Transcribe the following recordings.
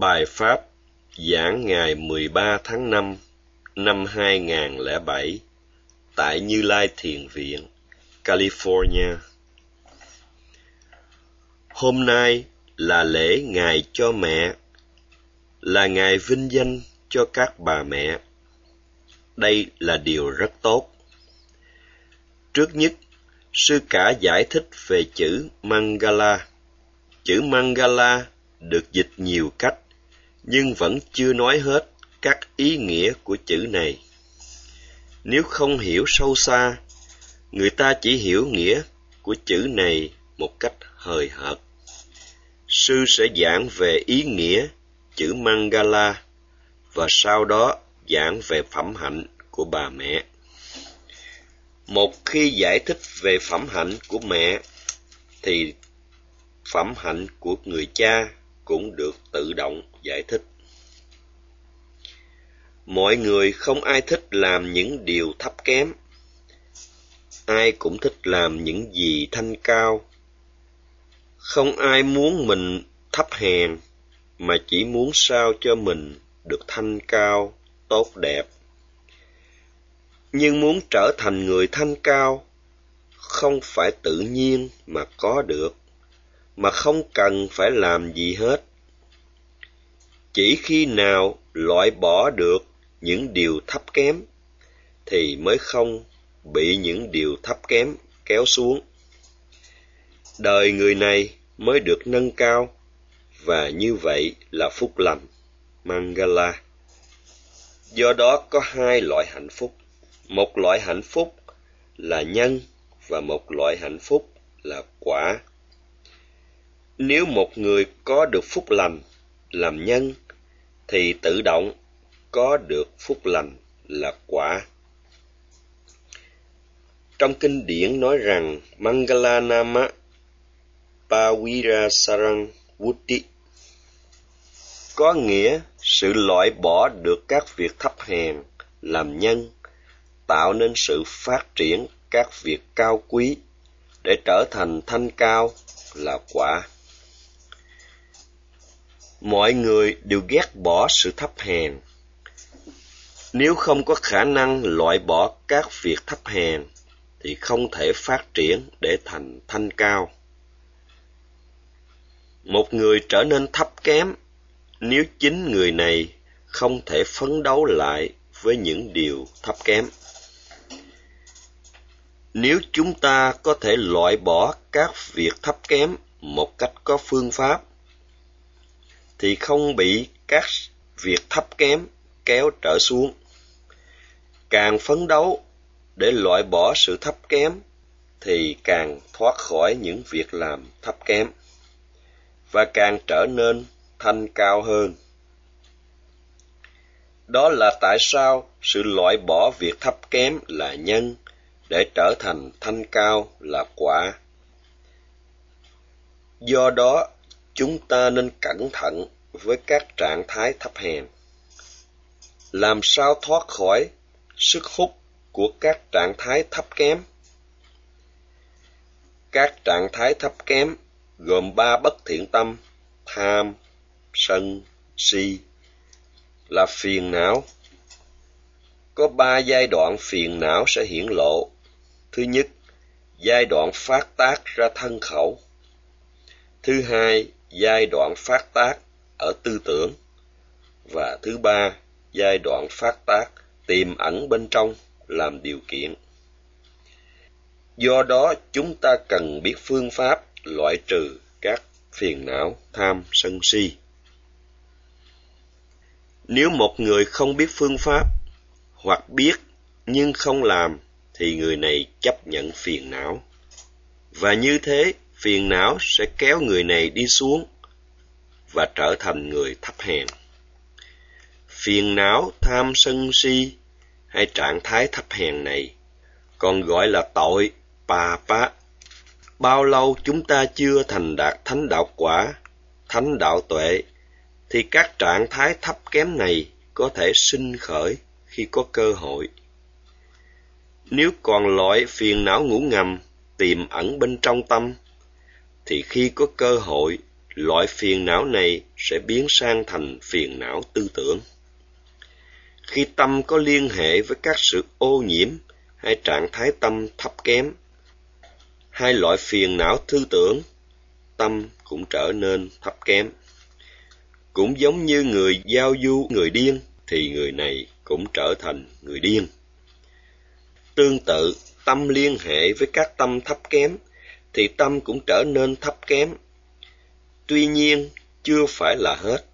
Bài Pháp giảng ngày 13 tháng 5 năm 2007 tại Như Lai Thiền Viện, California. Hôm nay là lễ Ngày cho mẹ, là ngày vinh danh cho các bà mẹ. Đây là điều rất tốt. Trước nhất, sư cả giải thích về chữ Mangala. Chữ Mangala được dịch nhiều cách, nhưng vẫn chưa nói hết các ý nghĩa của chữ này. Nếu không hiểu sâu xa, người ta chỉ hiểu nghĩa của chữ này một cách hời hợt. Sư sẽ giảng về ý nghĩa chữ Mangala và sau đó giảng về phẩm hạnh của bà mẹ. Một khi giải thích về phẩm hạnh của mẹ thì phẩm hạnh của người cha cũng được tự động giải thích. Mọi người không ai thích làm những điều thấp kém. Ai cũng thích làm những gì thanh cao. Không ai muốn mình thấp hèn, mà chỉ muốn sao cho mình được thanh cao, tốt đẹp. Nhưng muốn trở thành người thanh cao, không phải tự nhiên mà có được mà không cần phải làm gì hết. Chỉ khi nào loại bỏ được những điều thấp kém, thì mới không bị những điều thấp kém kéo xuống. Đời người này mới được nâng cao, và như vậy là phúc lành. Mangala. Do đó có hai loại hạnh phúc. Một loại hạnh phúc là nhân, và một loại hạnh phúc là quả nếu một người có được phúc lành, làm nhân, thì tự động có được phúc lành là quả. Trong kinh điển nói rằng, Mangalanama Pawira Sarang Vutti có nghĩa sự loại bỏ được các việc thấp hèn, làm nhân, tạo nên sự phát triển các việc cao quý để trở thành thanh cao là quả mọi người đều ghét bỏ sự thấp hèn. Nếu không có khả năng loại bỏ các việc thấp hèn, thì không thể phát triển để thành thanh cao. Một người trở nên thấp kém nếu chính người này không thể phấn đấu lại với những điều thấp kém. Nếu chúng ta có thể loại bỏ các việc thấp kém một cách có phương pháp thì không bị các việc thấp kém kéo trở xuống. Càng phấn đấu để loại bỏ sự thấp kém thì càng thoát khỏi những việc làm thấp kém và càng trở nên thanh cao hơn. Đó là tại sao sự loại bỏ việc thấp kém là nhân để trở thành thanh cao là quả. Do đó, chúng ta nên cẩn thận với các trạng thái thấp hèn. Làm sao thoát khỏi sức hút của các trạng thái thấp kém? Các trạng thái thấp kém gồm ba bất thiện tâm, tham, sân, si. Là phiền não. Có ba giai đoạn phiền não sẽ hiển lộ. Thứ nhất, giai đoạn phát tác ra thân khẩu. Thứ hai giai đoạn phát tác ở tư tưởng và thứ ba, giai đoạn phát tác tiềm ẩn bên trong làm điều kiện. Do đó, chúng ta cần biết phương pháp loại trừ các phiền não tham sân si. Nếu một người không biết phương pháp hoặc biết nhưng không làm, thì người này chấp nhận phiền não. Và như thế phiền não sẽ kéo người này đi xuống và trở thành người thấp hèn. Phiền não, tham sân si hay trạng thái thấp hèn này còn gọi là tội bà pa. Bao lâu chúng ta chưa thành đạt thánh đạo quả, thánh đạo tuệ, thì các trạng thái thấp kém này có thể sinh khởi khi có cơ hội. Nếu còn loại phiền não ngủ ngầm tiềm ẩn bên trong tâm, thì khi có cơ hội loại phiền não này sẽ biến sang thành phiền não tư tưởng. Khi tâm có liên hệ với các sự ô nhiễm hay trạng thái tâm thấp kém, hai loại phiền não tư tưởng, tâm cũng trở nên thấp kém. Cũng giống như người giao du người điên, thì người này cũng trở thành người điên. Tương tự, tâm liên hệ với các tâm thấp kém, thì tâm cũng trở nên thấp kém. Tuy nhiên, chưa phải là hết.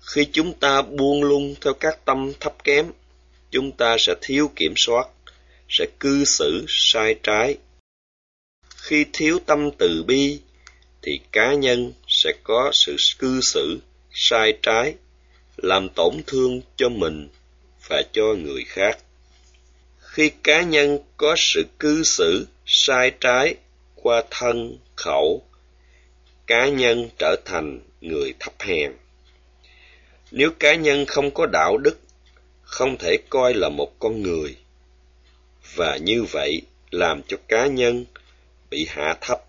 Khi chúng ta buông lung theo các tâm thấp kém, chúng ta sẽ thiếu kiểm soát, sẽ cư xử sai trái. Khi thiếu tâm từ bi, thì cá nhân sẽ có sự cư xử sai trái, làm tổn thương cho mình và cho người khác. Khi cá nhân có sự cư xử sai trái qua thân, khẩu, cá nhân trở thành người thấp hèn. Nếu cá nhân không có đạo đức, không thể coi là một con người, và như vậy làm cho cá nhân bị hạ thấp.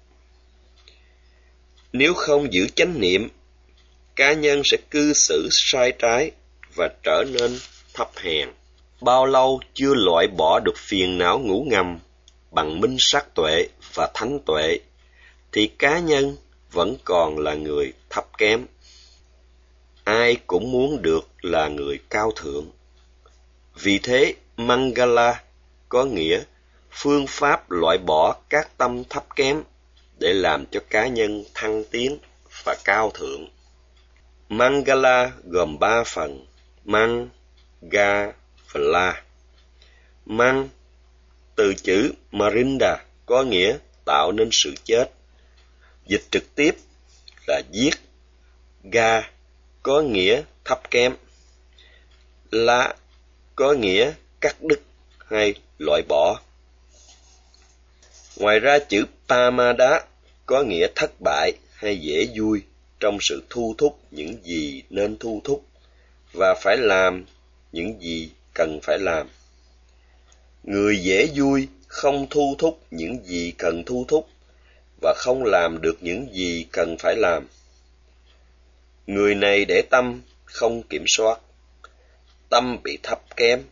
Nếu không giữ chánh niệm, cá nhân sẽ cư xử sai trái và trở nên thấp hèn. Bao lâu chưa loại bỏ được phiền não ngủ ngầm bằng minh sát tuệ và thánh tuệ, thì cá nhân vẫn còn là người thấp kém. Ai cũng muốn được là người cao thượng. Vì thế, Mangala có nghĩa phương pháp loại bỏ các tâm thấp kém để làm cho cá nhân thăng tiến và cao thượng. Mangala gồm ba phần, Mang, Ga và La. Mang từ chữ Marinda có nghĩa tạo nên sự chết. Dịch trực tiếp là giết. Ga có nghĩa thấp kém. La có nghĩa cắt đứt hay loại bỏ. Ngoài ra chữ Pamada có nghĩa thất bại hay dễ vui trong sự thu thúc những gì nên thu thúc và phải làm những gì cần phải làm. Người dễ vui không thu thúc những gì cần thu thúc và không làm được những gì cần phải làm. Người này để tâm không kiểm soát, tâm bị thấp kém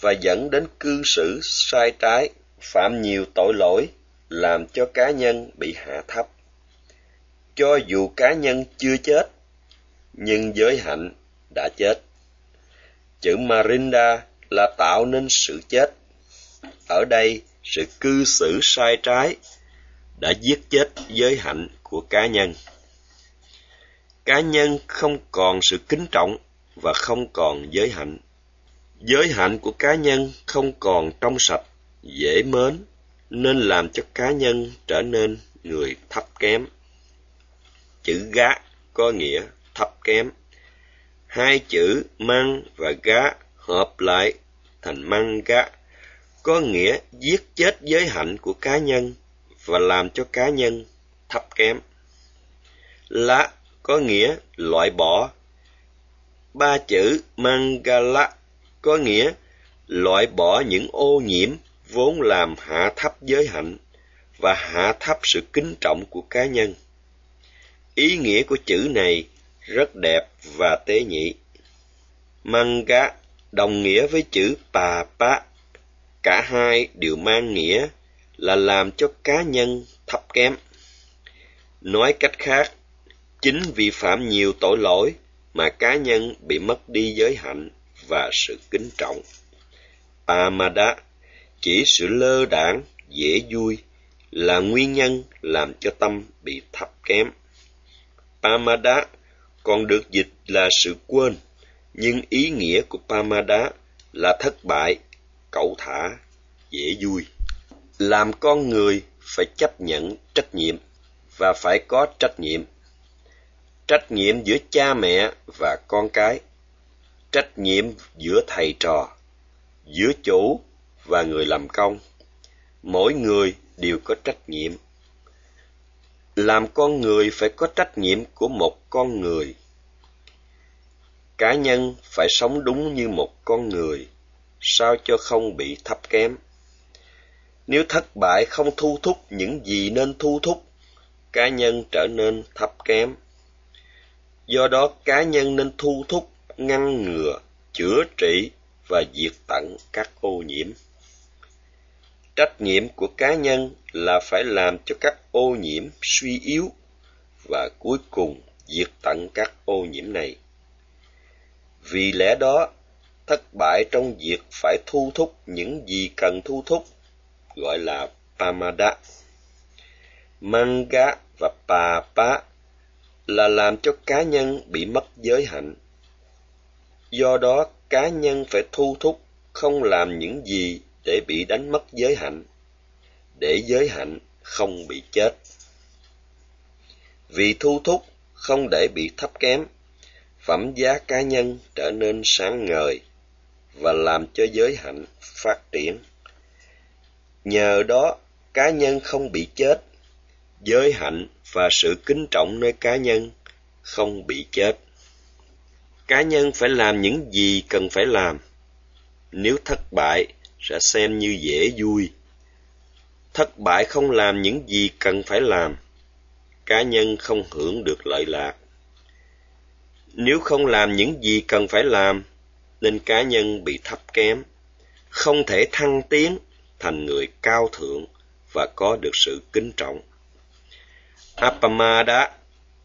và dẫn đến cư xử sai trái, phạm nhiều tội lỗi, làm cho cá nhân bị hạ thấp. Cho dù cá nhân chưa chết, nhưng giới hạnh đã chết. Chữ Marinda là tạo nên sự chết. Ở đây, sự cư xử sai trái đã giết chết giới hạnh của cá nhân. Cá nhân không còn sự kính trọng và không còn giới hạnh. Giới hạnh của cá nhân không còn trong sạch, dễ mến, nên làm cho cá nhân trở nên người thấp kém. Chữ gá có nghĩa thấp kém. Hai chữ măng và gá hợp lại thành măng gá, có nghĩa giết chết giới hạnh của cá nhân và làm cho cá nhân thấp kém. Lá có nghĩa loại bỏ. Ba chữ mangala có nghĩa loại bỏ những ô nhiễm vốn làm hạ thấp giới hạnh và hạ thấp sự kính trọng của cá nhân. Ý nghĩa của chữ này rất đẹp và tế nhị. Manga đồng nghĩa với chữ pa pa. Cả hai đều mang nghĩa là làm cho cá nhân thấp kém. Nói cách khác, chính vì phạm nhiều tội lỗi mà cá nhân bị mất đi giới hạnh và sự kính trọng. Pamada chỉ sự lơ đãng dễ vui là nguyên nhân làm cho tâm bị thấp kém. Pamada còn được dịch là sự quên, nhưng ý nghĩa của Pamada là thất bại, cẩu thả, dễ vui. Làm con người phải chấp nhận trách nhiệm và phải có trách nhiệm. Trách nhiệm giữa cha mẹ và con cái, trách nhiệm giữa thầy trò, giữa chủ và người làm công. Mỗi người đều có trách nhiệm làm con người phải có trách nhiệm của một con người cá nhân phải sống đúng như một con người sao cho không bị thấp kém nếu thất bại không thu thúc những gì nên thu thúc cá nhân trở nên thấp kém. Do đó cá nhân nên thu thúc, ngăn ngừa, chữa trị và diệt tận các ô nhiễm. Trách nhiệm của cá nhân là phải làm cho các ô nhiễm suy yếu và cuối cùng diệt tận các ô nhiễm này. Vì lẽ đó, thất bại trong việc phải thu thúc những gì cần thu thúc gọi là pamada. Manga và papa là làm cho cá nhân bị mất giới hạnh. Do đó, cá nhân phải thu thúc không làm những gì để bị đánh mất giới hạnh, để giới hạnh không bị chết. Vì thu thúc không để bị thấp kém, phẩm giá cá nhân trở nên sáng ngời và làm cho giới hạnh phát triển. Nhờ đó, cá nhân không bị chết, giới hạnh và sự kính trọng nơi cá nhân không bị chết. Cá nhân phải làm những gì cần phải làm. Nếu thất bại sẽ xem như dễ vui. Thất bại không làm những gì cần phải làm. Cá nhân không hưởng được lợi lạc. Nếu không làm những gì cần phải làm, nên cá nhân bị thấp kém, không thể thăng tiến thành người cao thượng và có được sự kính trọng. Appamada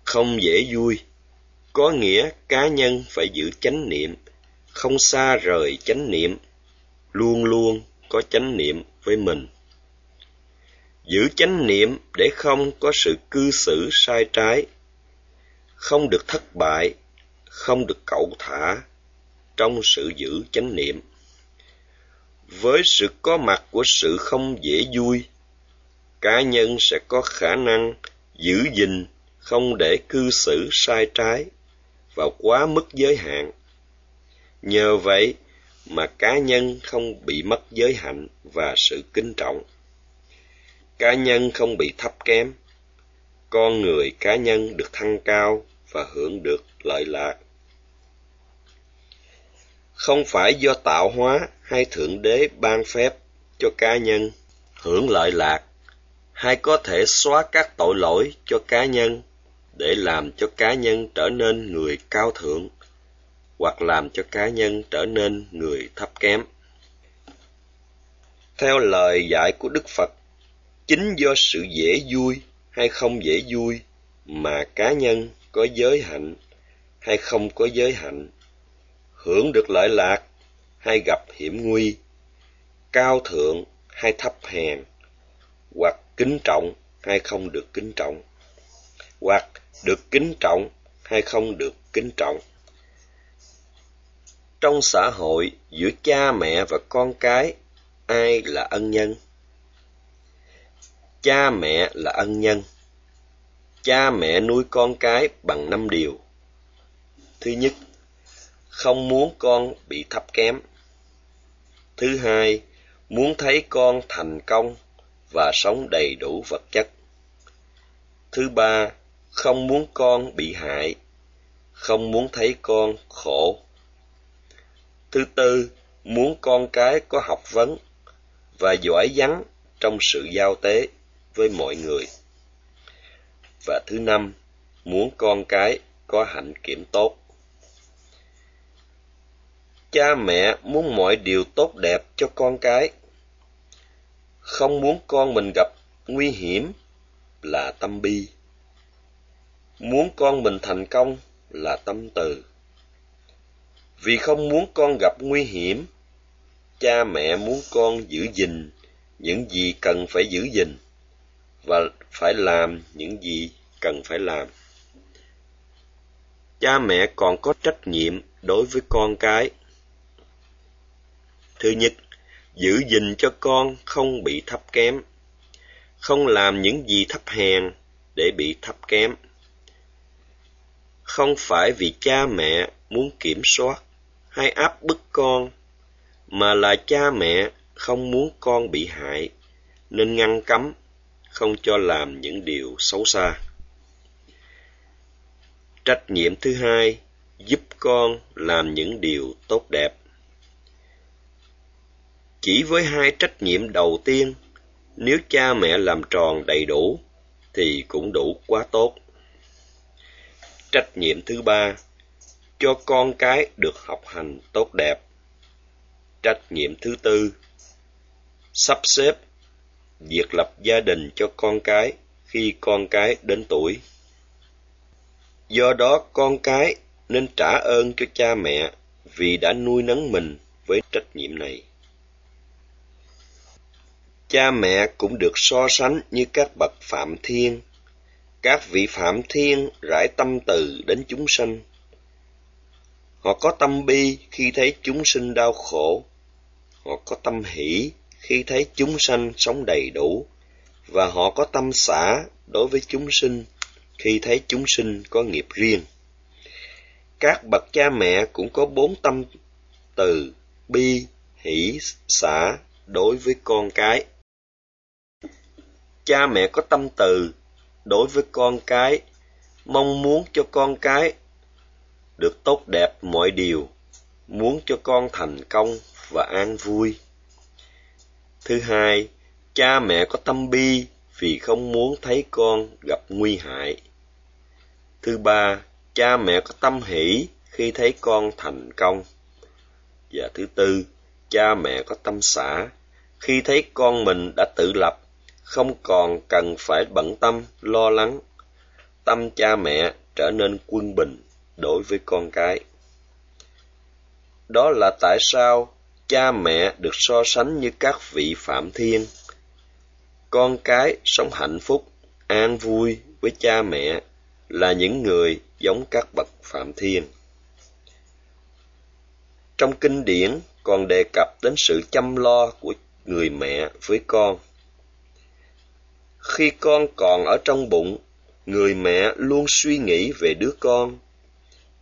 không dễ vui, có nghĩa cá nhân phải giữ chánh niệm, không xa rời chánh niệm, luôn luôn có chánh niệm với mình. Giữ chánh niệm để không có sự cư xử sai trái, không được thất bại, không được cậu thả trong sự giữ chánh niệm. Với sự có mặt của sự không dễ vui, cá nhân sẽ có khả năng giữ gìn không để cư xử sai trái và quá mức giới hạn. Nhờ vậy mà cá nhân không bị mất giới hạnh và sự kính trọng. Cá nhân không bị thấp kém, con người cá nhân được thăng cao và hưởng được lợi lạc. Không phải do tạo hóa hay Thượng Đế ban phép cho cá nhân hưởng lợi lạc, hay có thể xóa các tội lỗi cho cá nhân để làm cho cá nhân trở nên người cao thượng hoặc làm cho cá nhân trở nên người thấp kém. Theo lời dạy của Đức Phật, chính do sự dễ vui hay không dễ vui mà cá nhân có giới hạnh hay không có giới hạnh, hưởng được lợi lạc hay gặp hiểm nguy, cao thượng hay thấp hèn, hoặc kính trọng hay không được kính trọng, hoặc được kính trọng hay không được kính trọng. Trong xã hội, giữa cha mẹ và con cái, ai là ân nhân? Cha mẹ là ân nhân. Cha mẹ nuôi con cái bằng năm điều. Thứ nhất, không muốn con bị thấp kém. Thứ hai, muốn thấy con thành công và sống đầy đủ vật chất. Thứ ba, không muốn con bị hại, không muốn thấy con khổ. Thứ tư, muốn con cái có học vấn và giỏi vắng trong sự giao tế với mọi người. Và thứ năm, muốn con cái có hạnh kiểm tốt. Cha mẹ muốn mọi điều tốt đẹp cho con cái. Không muốn con mình gặp nguy hiểm là tâm bi. Muốn con mình thành công là tâm từ. Vì không muốn con gặp nguy hiểm, cha mẹ muốn con giữ gìn những gì cần phải giữ gìn và phải làm những gì cần phải làm. Cha mẹ còn có trách nhiệm đối với con cái. Thứ nhất, giữ gìn cho con không bị thấp kém, không làm những gì thấp hèn để bị thấp kém. Không phải vì cha mẹ muốn kiểm soát hay áp bức con, mà là cha mẹ không muốn con bị hại, nên ngăn cấm, không cho làm những điều xấu xa. Trách nhiệm thứ hai, giúp con làm những điều tốt đẹp. Chỉ với hai trách nhiệm đầu tiên, nếu cha mẹ làm tròn đầy đủ, thì cũng đủ quá tốt. Trách nhiệm thứ ba, cho con cái được học hành tốt đẹp. Trách nhiệm thứ tư, sắp xếp việc lập gia đình cho con cái khi con cái đến tuổi. Do đó con cái nên trả ơn cho cha mẹ vì đã nuôi nấng mình với trách nhiệm này. Cha mẹ cũng được so sánh như các bậc phạm thiên. Các vị phạm thiên rải tâm từ đến chúng sanh. Họ có tâm bi khi thấy chúng sinh đau khổ. Họ có tâm hỷ khi thấy chúng sanh sống đầy đủ. Và họ có tâm xả đối với chúng sinh khi thấy chúng sinh có nghiệp riêng. Các bậc cha mẹ cũng có bốn tâm từ, bi, hỷ, xả đối với con cái. Cha mẹ có tâm từ đối với con cái, mong muốn cho con cái được tốt đẹp mọi điều, muốn cho con thành công và an vui. Thứ hai, cha mẹ có tâm bi vì không muốn thấy con gặp nguy hại. Thứ ba, cha mẹ có tâm hỷ khi thấy con thành công. Và thứ tư, cha mẹ có tâm xã khi thấy con mình đã tự lập, không còn cần phải bận tâm, lo lắng. Tâm cha mẹ trở nên quân bình đối với con cái. Đó là tại sao cha mẹ được so sánh như các vị phạm thiên. Con cái sống hạnh phúc, an vui với cha mẹ là những người giống các bậc phạm thiên. Trong kinh điển còn đề cập đến sự chăm lo của người mẹ với con. Khi con còn ở trong bụng, người mẹ luôn suy nghĩ về đứa con,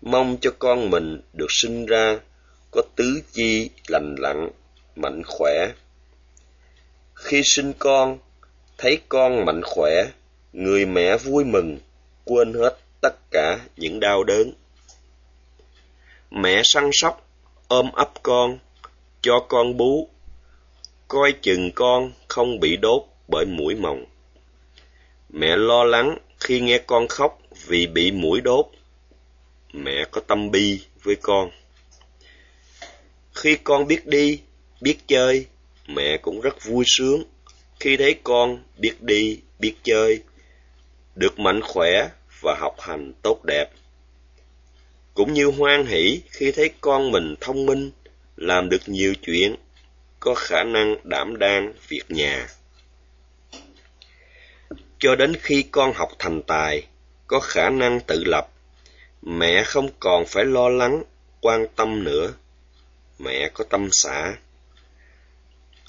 mong cho con mình được sinh ra có tứ chi lành lặn, mạnh khỏe. Khi sinh con, thấy con mạnh khỏe, người mẹ vui mừng, quên hết tất cả những đau đớn. Mẹ săn sóc, ôm ấp con, cho con bú, coi chừng con không bị đốt bởi mũi mồng. Mẹ lo lắng khi nghe con khóc vì bị mũi đốt. Mẹ có tâm bi với con. Khi con biết đi, biết chơi, mẹ cũng rất vui sướng khi thấy con biết đi, biết chơi, được mạnh khỏe và học hành tốt đẹp. Cũng như hoan hỷ khi thấy con mình thông minh, làm được nhiều chuyện, có khả năng đảm đang việc nhà. Cho đến khi con học thành tài, có khả năng tự lập, mẹ không còn phải lo lắng, quan tâm nữa. Mẹ có tâm xả.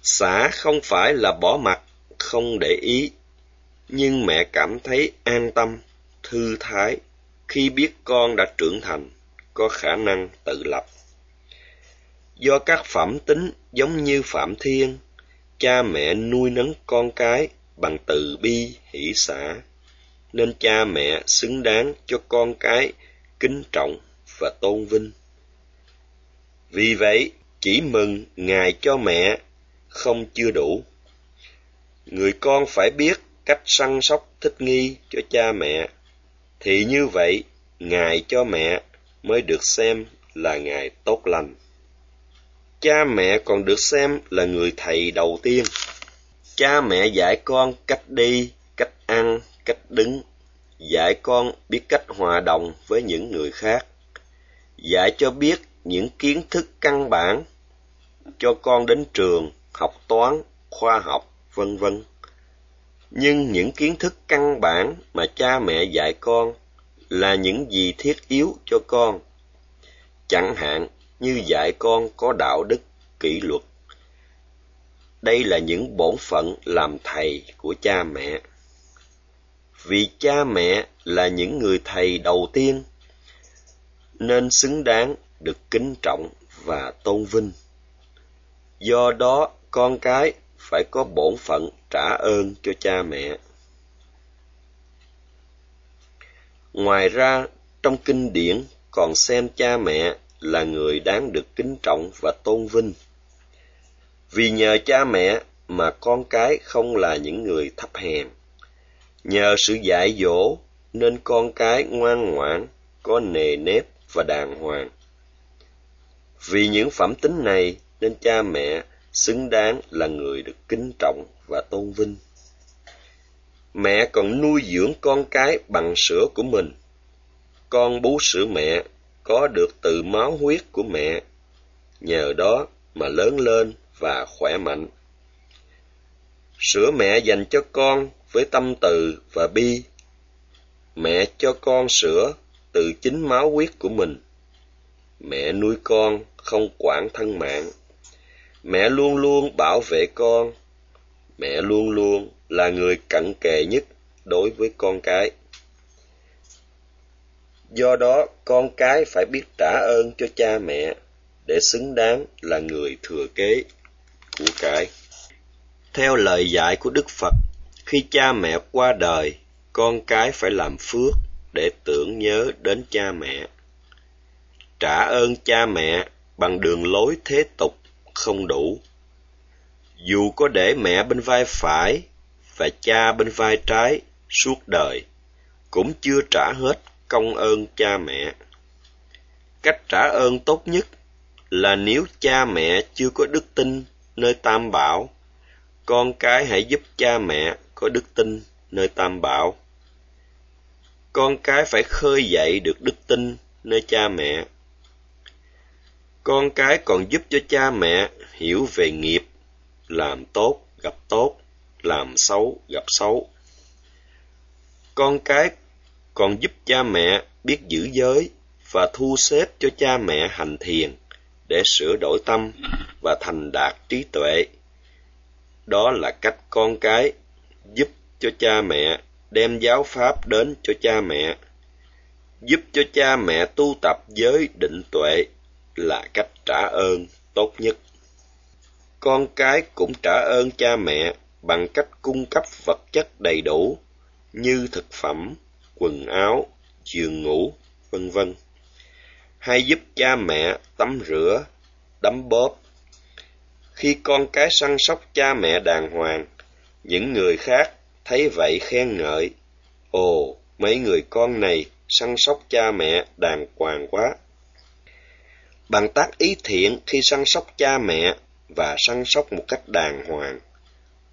Xả không phải là bỏ mặt, không để ý, nhưng mẹ cảm thấy an tâm, thư thái khi biết con đã trưởng thành, có khả năng tự lập. Do các phẩm tính giống như Phạm Thiên, cha mẹ nuôi nấng con cái bằng từ bi hỷ xã, nên cha mẹ xứng đáng cho con cái kính trọng và tôn vinh. Vì vậy, chỉ mừng ngài cho mẹ không chưa đủ. Người con phải biết cách săn sóc thích nghi cho cha mẹ, thì như vậy ngài cho mẹ mới được xem là ngài tốt lành. Cha mẹ còn được xem là người thầy đầu tiên. Cha mẹ dạy con cách đi, cách ăn, cách đứng, dạy con biết cách hòa đồng với những người khác, dạy cho biết những kiến thức căn bản, cho con đến trường học toán, khoa học, vân vân. Nhưng những kiến thức căn bản mà cha mẹ dạy con là những gì thiết yếu cho con. Chẳng hạn như dạy con có đạo đức, kỷ luật. Đây là những bổn phận làm thầy của cha mẹ. Vì cha mẹ là những người thầy đầu tiên, nên xứng đáng được kính trọng và tôn vinh. Do đó, con cái phải có bổn phận trả ơn cho cha mẹ. Ngoài ra, trong kinh điển còn xem cha mẹ là người đáng được kính trọng và tôn vinh. Vì nhờ cha mẹ mà con cái không là những người thấp hèn. Nhờ sự dạy dỗ nên con cái ngoan ngoãn, có nề nếp và đàng hoàng. Vì những phẩm tính này nên cha mẹ xứng đáng là người được kính trọng và tôn vinh. Mẹ còn nuôi dưỡng con cái bằng sữa của mình. Con bú sữa mẹ có được từ máu huyết của mẹ, nhờ đó mà lớn lên và khỏe mạnh. Sữa mẹ dành cho con với tâm từ và bi. Mẹ cho con sữa từ chính máu huyết của mình. Mẹ nuôi con không quản thân mạng. Mẹ luôn luôn bảo vệ con. Mẹ luôn luôn là người cận kề nhất đối với con cái. Do đó, con cái phải biết trả ơn cho cha mẹ để xứng đáng là người thừa kế của cải. Theo lời dạy của Đức Phật, khi cha mẹ qua đời, con cái phải làm phước để tưởng nhớ đến cha mẹ. Trả ơn cha mẹ bằng đường lối thế tục không đủ. Dù có để mẹ bên vai phải và cha bên vai trái suốt đời, cũng chưa trả hết công ơn cha mẹ. Cách trả ơn tốt nhất là nếu cha mẹ chưa có đức tin nơi tam bảo, con cái hãy giúp cha mẹ có đức tin nơi tam bảo. Con cái phải khơi dậy được đức tin nơi cha mẹ. Con cái còn giúp cho cha mẹ hiểu về nghiệp, làm tốt gặp tốt, làm xấu gặp xấu. Con cái còn giúp cha mẹ biết giữ giới và thu xếp cho cha mẹ hành thiền để sửa đổi tâm và thành đạt trí tuệ. Đó là cách con cái giúp cho cha mẹ đem giáo pháp đến cho cha mẹ. Giúp cho cha mẹ tu tập giới định tuệ là cách trả ơn tốt nhất. Con cái cũng trả ơn cha mẹ bằng cách cung cấp vật chất đầy đủ như thực phẩm, quần áo, giường ngủ, vân vân. Hay giúp cha mẹ tắm rửa, đấm bóp. Khi con cái săn sóc cha mẹ đàng hoàng, những người khác thấy vậy khen ngợi. Ồ, mấy người con này săn sóc cha mẹ đàng hoàng quá. Bằng tác ý thiện khi săn sóc cha mẹ và săn sóc một cách đàng hoàng,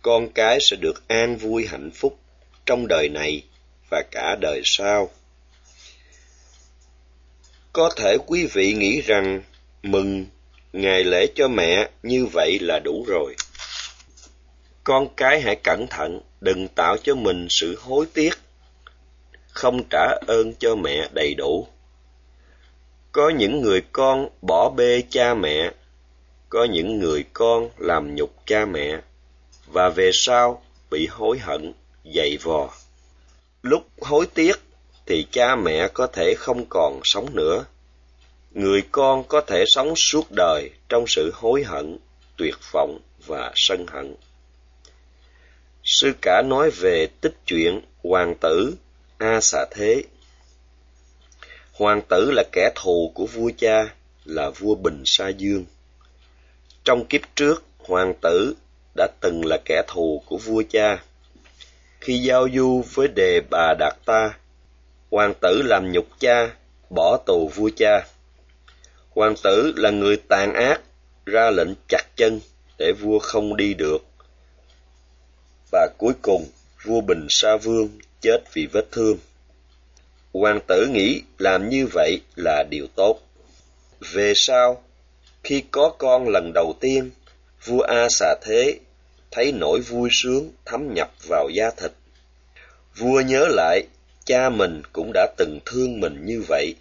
con cái sẽ được an vui hạnh phúc trong đời này và cả đời sau. Có thể quý vị nghĩ rằng mừng ngày lễ cho mẹ như vậy là đủ rồi. Con cái hãy cẩn thận, đừng tạo cho mình sự hối tiếc, không trả ơn cho mẹ đầy đủ. Có những người con bỏ bê cha mẹ, có những người con làm nhục cha mẹ, và về sau bị hối hận, dày vò. Lúc hối tiếc thì cha mẹ có thể không còn sống nữa. Người con có thể sống suốt đời trong sự hối hận, tuyệt vọng và sân hận. Sư cả nói về tích chuyện hoàng tử A Xà Thế. Hoàng tử là kẻ thù của vua cha, là vua Bình Sa Dương. Trong kiếp trước, hoàng tử đã từng là kẻ thù của vua cha. Khi giao du với đề bà Đạt Ta, hoàng tử làm nhục cha, bỏ tù vua cha. Hoàng tử là người tàn ác, ra lệnh chặt chân để vua không đi được. Và cuối cùng, vua Bình Sa Vương chết vì vết thương. Hoàng tử nghĩ làm như vậy là điều tốt. Về sau, khi có con lần đầu tiên, vua A xà thế thấy nỗi vui sướng thấm nhập vào da thịt. Vua nhớ lại, cha mình cũng đã từng thương mình như vậy.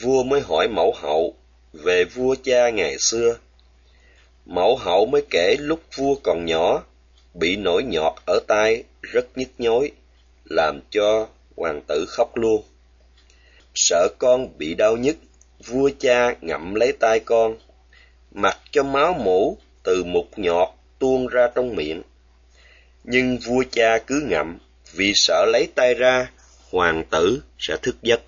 Vua mới hỏi mẫu hậu về vua cha ngày xưa. Mẫu hậu mới kể lúc vua còn nhỏ, bị nổi nhọt ở tai rất nhức nhối, làm cho hoàng tử khóc luôn. Sợ con bị đau nhức, vua cha ngậm lấy tay con, mặc cho máu mũ từ một nhọt tuôn ra trong miệng. Nhưng vua cha cứ ngậm, vì sợ lấy tay ra, hoàng tử sẽ thức giấc.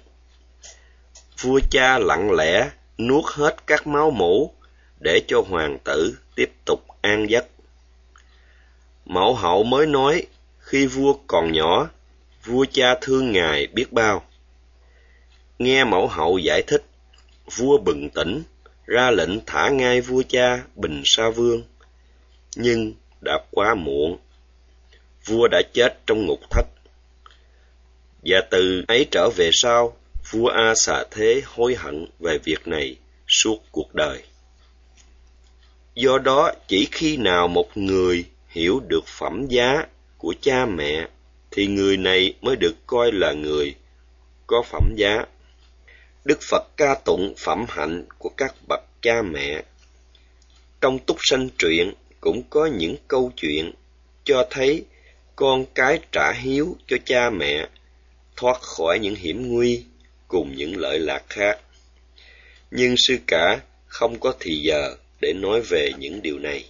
Vua cha lặng lẽ nuốt hết các máu mũ để cho hoàng tử tiếp tục an giấc. Mẫu hậu mới nói, khi vua còn nhỏ, vua cha thương ngài biết bao. Nghe mẫu hậu giải thích, vua bừng tỉnh, ra lệnh thả ngay vua cha Bình Sa Vương. Nhưng đã quá muộn. Vua đã chết trong ngục thất. Và từ ấy trở về sau, vua A xà thế hối hận về việc này suốt cuộc đời. Do đó, chỉ khi nào một người hiểu được phẩm giá của cha mẹ, thì người này mới được coi là người có phẩm giá. Đức Phật ca tụng phẩm hạnh của các bậc cha mẹ. Trong túc sanh truyện cũng có những câu chuyện cho thấy con cái trả hiếu cho cha mẹ, thoát khỏi những hiểm nguy cùng những lợi lạc khác. Nhưng sư cả không có thì giờ để nói về những điều này.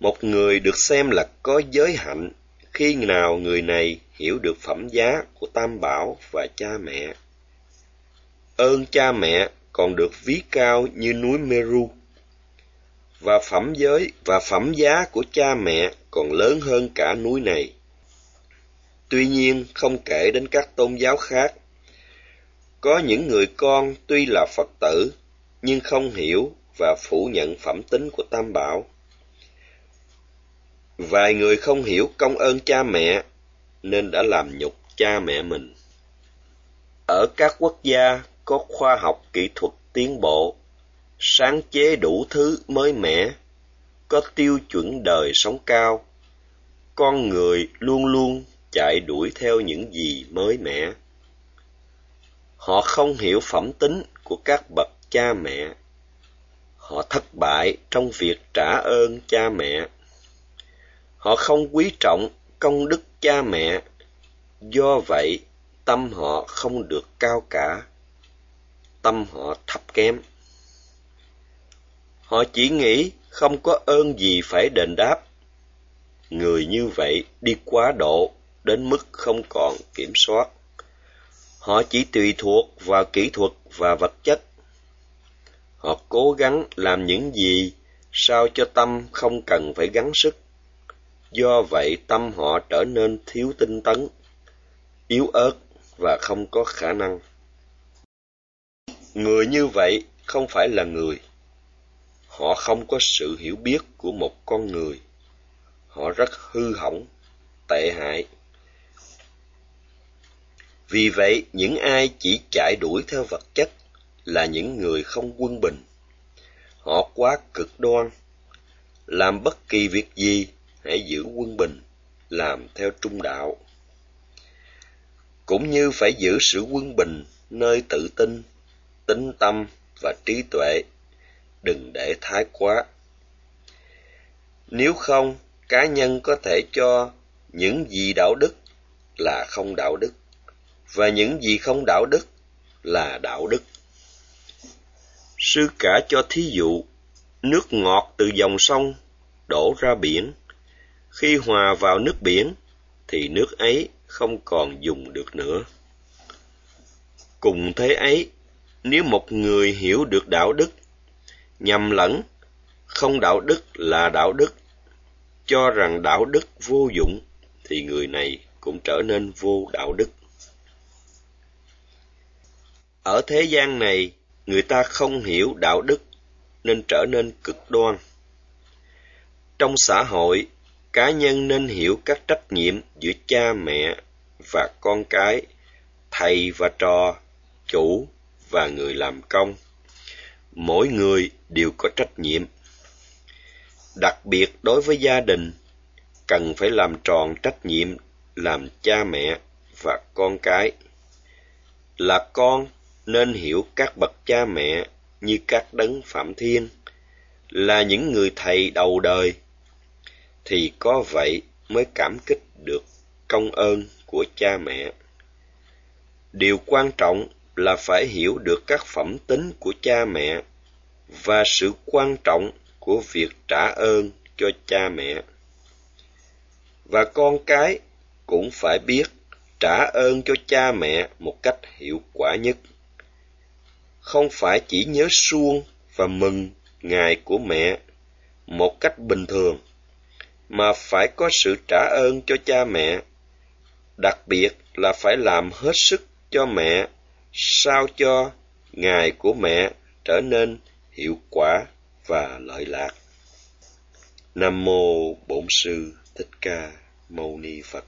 Một người được xem là có giới hạnh khi nào người này hiểu được phẩm giá của Tam Bảo và cha mẹ. Ơn cha mẹ còn được ví cao như núi Meru. Và phẩm giới và phẩm giá của cha mẹ còn lớn hơn cả núi này. Tuy nhiên, không kể đến các tôn giáo khác, có những người con tuy là Phật tử, nhưng không hiểu và phủ nhận phẩm tính của Tam Bảo. Vài người không hiểu công ơn cha mẹ, nên đã làm nhục cha mẹ mình. Ở các quốc gia có khoa học kỹ thuật tiến bộ, sáng chế đủ thứ mới mẻ, có tiêu chuẩn đời sống cao, con người luôn luôn chạy đuổi theo những gì mới mẻ. Họ không hiểu phẩm tính của các bậc cha mẹ. Họ thất bại trong việc trả ơn cha mẹ. Họ không quý trọng công đức cha mẹ, do vậy tâm họ không được cao cả, tâm họ thấp kém. Họ chỉ nghĩ không có ơn gì phải đền đáp. Người như vậy đi quá độ đến mức không còn kiểm soát. Họ chỉ tùy thuộc vào kỹ thuật và vật chất. Họ cố gắng làm những gì sao cho tâm không cần phải gắng sức. Do vậy tâm họ trở nên thiếu tinh tấn, yếu ớt và không có khả năng. Người như vậy không phải là người. Họ không có sự hiểu biết của một con người. Họ rất hư hỏng, tệ hại vì vậy, những ai chỉ chạy đuổi theo vật chất là những người không quân bình. Họ quá cực đoan. Làm bất kỳ việc gì, hãy giữ quân bình, làm theo trung đạo. Cũng như phải giữ sự quân bình nơi tự tin, tính tâm và trí tuệ, đừng để thái quá. Nếu không, cá nhân có thể cho những gì đạo đức là không đạo đức và những gì không đạo đức là đạo đức. Sư cả cho thí dụ, nước ngọt từ dòng sông đổ ra biển, khi hòa vào nước biển thì nước ấy không còn dùng được nữa. Cùng thế ấy, nếu một người hiểu được đạo đức, nhầm lẫn, không đạo đức là đạo đức, cho rằng đạo đức vô dụng, thì người này cũng trở nên vô đạo đức. Ở thế gian này, người ta không hiểu đạo đức nên trở nên cực đoan. Trong xã hội, cá nhân nên hiểu các trách nhiệm giữa cha mẹ và con cái, thầy và trò, chủ và người làm công. Mỗi người đều có trách nhiệm. Đặc biệt đối với gia đình, cần phải làm tròn trách nhiệm làm cha mẹ và con cái. Là con nên hiểu các bậc cha mẹ như các đấng phạm thiên là những người thầy đầu đời thì có vậy mới cảm kích được công ơn của cha mẹ điều quan trọng là phải hiểu được các phẩm tính của cha mẹ và sự quan trọng của việc trả ơn cho cha mẹ. Và con cái cũng phải biết trả ơn cho cha mẹ một cách hiệu quả nhất. Không phải chỉ nhớ suông và mừng ngày của mẹ một cách bình thường, mà phải có sự trả ơn cho cha mẹ, đặc biệt là phải làm hết sức cho mẹ sao cho ngày của mẹ trở nên hiệu quả và lợi lạc. Nam mô bổn sư thích ca mâu ni phật.